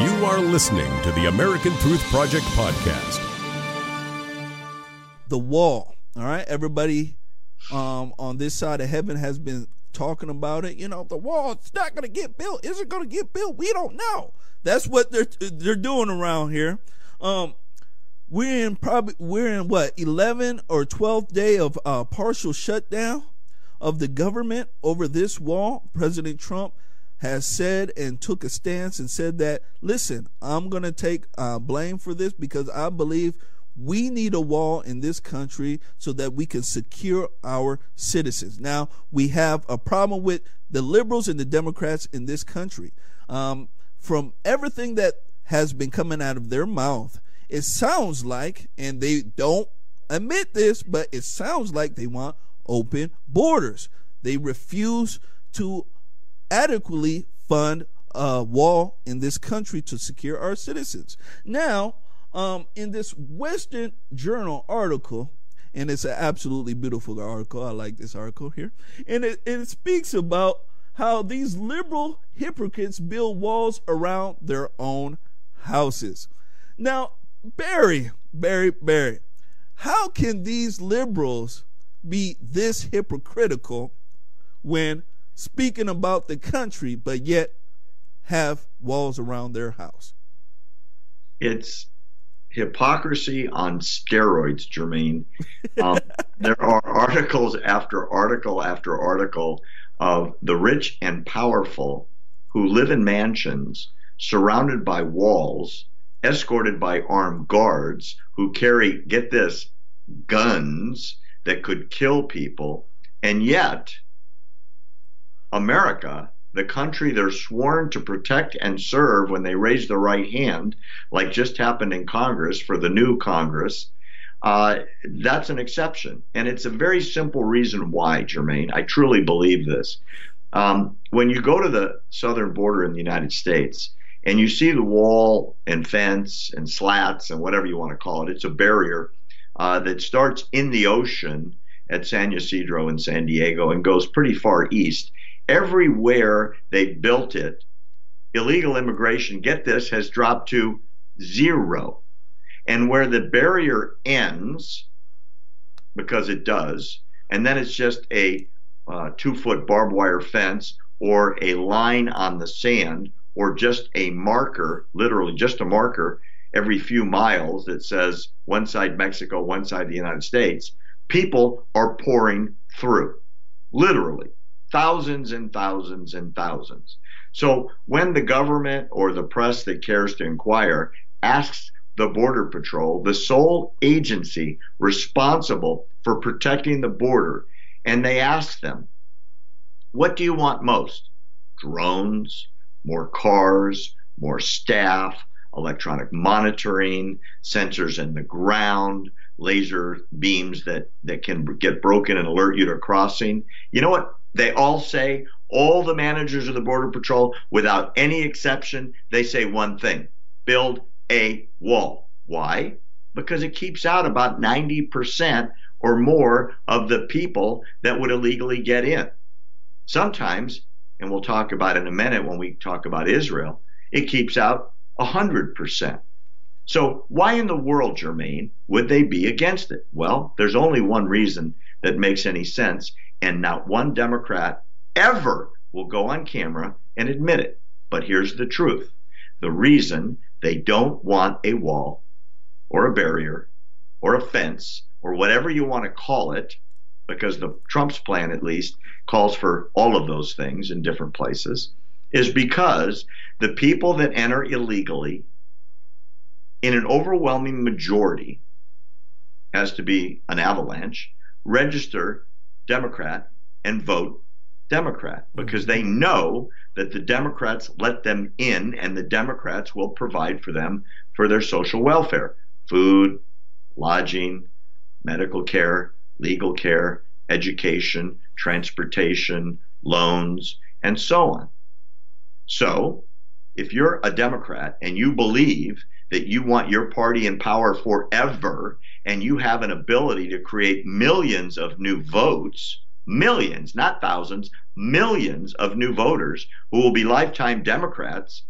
You are listening to the American Truth Project podcast. The wall. All right, everybody um, on this side of heaven has been talking about it. You know, the wall. It's not going to get built. Is it going to get built? We don't know. That's what they're they're doing around here. Um, we're in probably we're in what 11 or 12th day of uh, partial shutdown of the government over this wall. President Trump has said and took a stance and said that, listen, I'm going to take uh, blame for this because I believe we need a wall in this country so that we can secure our citizens. Now, we have a problem with the liberals and the Democrats in this country. Um, from everything that has been coming out of their mouth, it sounds like, and they don't admit this, but it sounds like they want open borders. They refuse to adequately fund a wall in this country to secure our citizens. Now, um, in this Western Journal article, and it's an absolutely beautiful article. I like this article here. And it, it speaks about how these liberal hypocrites build walls around their own houses. Now, Barry, Barry, Barry, how can these liberals be this hypocritical when speaking about the country, but yet have walls around their house. It's hypocrisy on steroids, Jermaine. Um, there are articles after article after article of the rich and powerful who live in mansions surrounded by walls, escorted by armed guards who carry, get this, guns that could kill people, and yet America, the country they're sworn to protect and serve when they raise the right hand, like just happened in Congress for the new Congress, uh, that's an exception. And it's a very simple reason why, Jermaine. I truly believe this. Um, when you go to the southern border in the United States and you see the wall and fence and slats and whatever you want to call it, it's a barrier uh, that starts in the ocean at San Ysidro in San Diego and goes pretty far east everywhere they built it, illegal immigration, get this, has dropped to zero. And where the barrier ends, because it does, and then it's just a uh, two foot barbed wire fence or a line on the sand or just a marker, literally just a marker every few miles that says one side Mexico, one side the United States, people are pouring through, literally thousands and thousands and thousands. So when the government or the press that cares to inquire asks the Border Patrol, the sole agency responsible for protecting the border, and they ask them, What do you want most? Drones, more cars, more staff, electronic monitoring, sensors in the ground, laser beams that, that can get broken and alert you to crossing. You know what they all say, all the managers of the Border Patrol, without any exception, they say one thing build a wall. Why? Because it keeps out about 90% or more of the people that would illegally get in. Sometimes, and we'll talk about in a minute when we talk about Israel, it keeps out 100%. So, why in the world, Jermaine, would they be against it? Well, there's only one reason that makes any sense, and not one Democrat ever will go on camera and admit it. But here's the truth the reason they don't want a wall or a barrier or a fence or whatever you want to call it, because the Trump's plan at least calls for all of those things in different places, is because the people that enter illegally in an overwhelming majority has to be an avalanche register Democrat and vote Democrat hmm. because they know that the Democrats let them in and the Democrats will provide for them for their social welfare food, lodging, medical care, legal care, education, transportation, loans, and so on. So, if you're a Democrat and you believe that you want your party in power forever and you have an ability to create millions of new votes, millions, not thousands, millions of new voters who will be lifetime Democrats,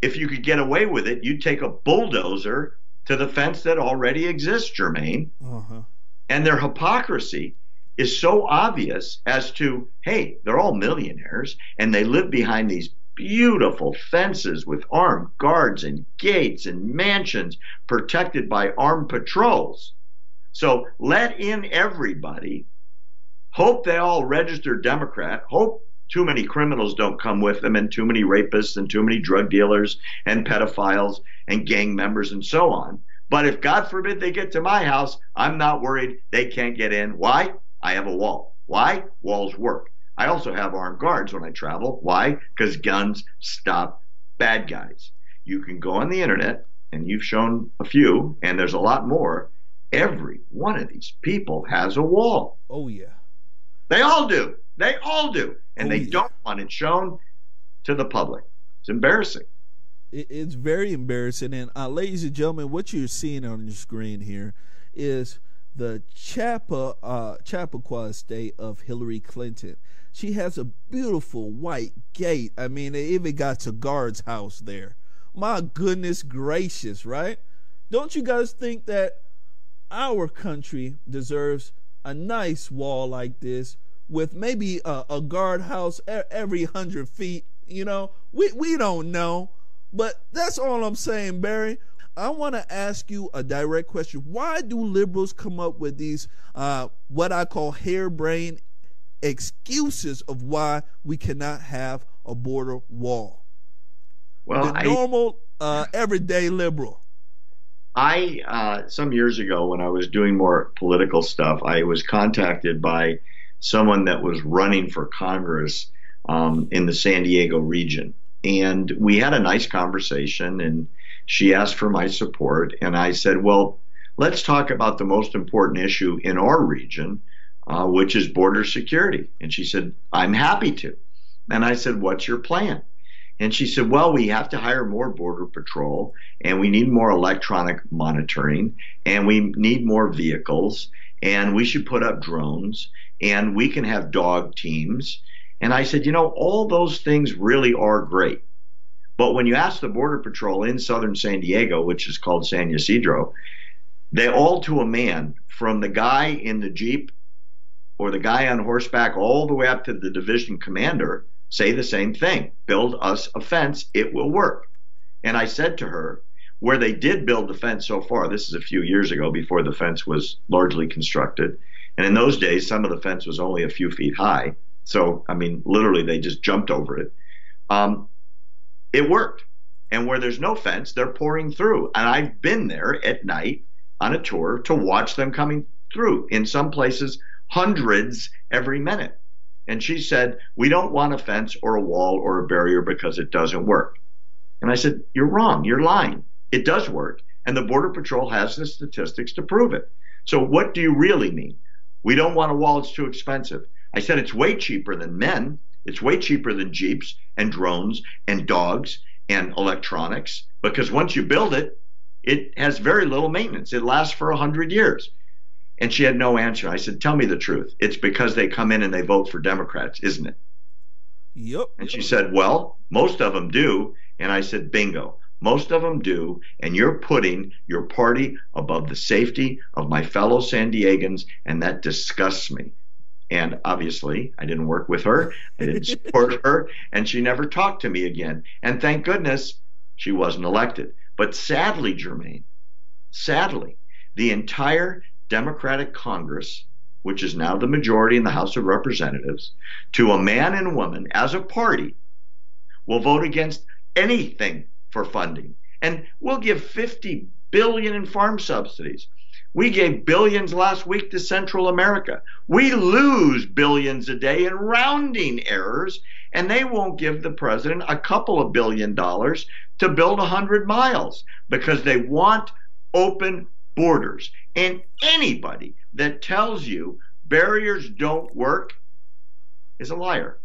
if you could get away with it, you'd take a bulldozer to the fence that already exists, Jermaine. Uh-huh. And their hypocrisy is so obvious as to, hey, they're all millionaires and they live behind these beautiful fences with armed guards and gates and mansions protected by armed patrols. So let in everybody. Hope they all register Democrat. Hope too many criminals don't come with them and too many rapists and too many drug dealers and pedophiles and gang members and so on. But if God forbid they get to my house, I'm not worried they can't get in. Why? I have a wall. Why? Walls work. I also have armed guards when I travel. Why? Because guns stop bad guys. You can go on the internet, and you've shown a few, and there's a lot more. Every one of these people has a wall. Oh, yeah. They all do. They all do. And oh, they yeah. don't want it shown to the public. It's embarrassing. It's very embarrassing. And, uh, ladies and gentlemen, what you're seeing on your screen here is the Chapa, uh, Chappaqua state of Hillary Clinton. She has a beautiful white gate. I mean, they even got a guard's house there. My goodness gracious, right? Don't you guys think that our country deserves a nice wall like this with maybe a, a guard house every hundred feet? You know, we we don't know, but that's all I'm saying, Barry. I want to ask you a direct question. Why do liberals come up with these, uh, what I call harebrained excuses of why we cannot have a border wall? Well, the normal, uh, everyday liberal. I, uh, some years ago, when I was doing more political stuff, I was contacted by someone that was running for Congress um, in the San Diego region. And we had a nice conversation, and she asked for my support, and I said, well, let's talk about the most important issue in our region, uh, which is border security. And she said, I'm happy to. And I said, what's your plan? And she said, well, we have to hire more border patrol and we need more electronic monitoring and we need more vehicles and we should put up drones and we can have dog teams. And I said, you know, all those things really are great. But when you ask the Border Patrol in southern San Diego, which is called San Ysidro, they all to a man, from the guy in the Jeep or the guy on horseback all the way up to the division commander, say the same thing build us a fence, it will work. And I said to her, where they did build the fence so far, this is a few years ago before the fence was largely constructed. And in those days, some of the fence was only a few feet high. So, I mean, literally, they just jumped over it. Um, it worked. And where there's no fence, they're pouring through. And I've been there at night on a tour to watch them coming through. In some places, hundreds every minute. And she said, We don't want a fence or a wall or a barrier because it doesn't work. And I said, You're wrong. You're lying. It does work. And the Border Patrol has the statistics to prove it. So, what do you really mean? We don't want a wall, it's too expensive. I said, It's way cheaper than men. It's way cheaper than Jeeps and drones and dogs and electronics because once you build it, it has very little maintenance. It lasts for 100 years. And she had no answer. I said, Tell me the truth. It's because they come in and they vote for Democrats, isn't it? Yep. And she said, Well, most of them do. And I said, Bingo. Most of them do. And you're putting your party above the safety of my fellow San Diegans. And that disgusts me. And obviously, I didn't work with her, I didn't support her, and she never talked to me again. And thank goodness she wasn't elected. But sadly, Jermaine, sadly, the entire Democratic Congress, which is now the majority in the House of Representatives, to a man and woman as a party, will vote against anything for funding. And we'll give 50 billion in farm subsidies. We gave billions last week to Central America. We lose billions a day in rounding errors, and they won't give the president a couple of billion dollars to build 100 miles because they want open borders. And anybody that tells you barriers don't work is a liar.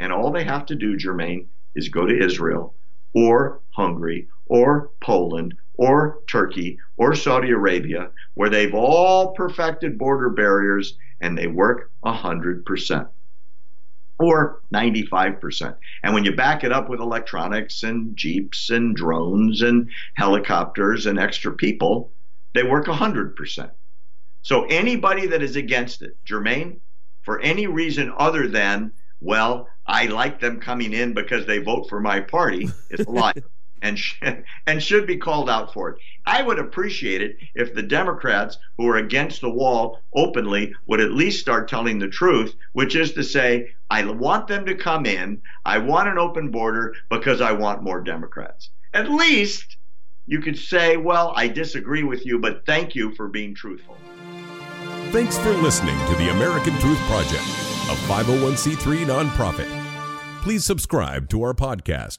And all they have to do, Jermaine, is go to Israel or Hungary or Poland or Turkey or Saudi Arabia, where they've all perfected border barriers and they work 100%. or 95%. And when you back it up with electronics and jeeps and drones and helicopters and extra people, they work 100%. So anybody that is against it, Jermaine, for any reason other than, well, I like them coming in because they vote for my party, is a lie. and sh- and should be called out for it. I would appreciate it if the Democrats who are against the wall openly would at least start telling the truth, which is to say, I want them to come in. I want an open border because I want more Democrats. At least you could say, well, I disagree with you, but thank you for being truthful. Thanks for listening to the American Truth Project, a 501c3 nonprofit. Please subscribe to our podcast